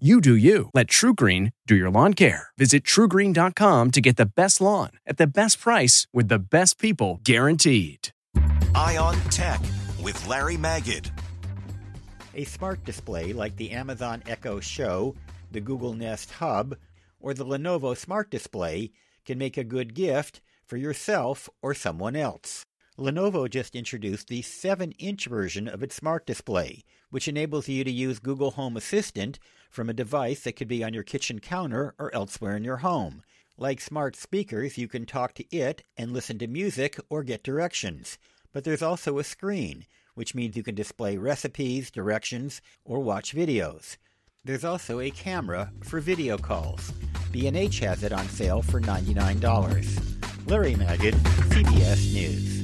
You do you. Let TruGreen do your lawn care. Visit trugreen.com to get the best lawn at the best price with the best people guaranteed. Eye on Tech with Larry Magid. A smart display like the Amazon Echo Show, the Google Nest Hub, or the Lenovo Smart Display can make a good gift for yourself or someone else. Lenovo just introduced the 7 inch version of its smart display, which enables you to use Google Home Assistant from a device that could be on your kitchen counter or elsewhere in your home. Like smart speakers, you can talk to it and listen to music or get directions. But there's also a screen, which means you can display recipes, directions, or watch videos. There's also a camera for video calls. B&H has it on sale for $99. Larry Magid, CBS News.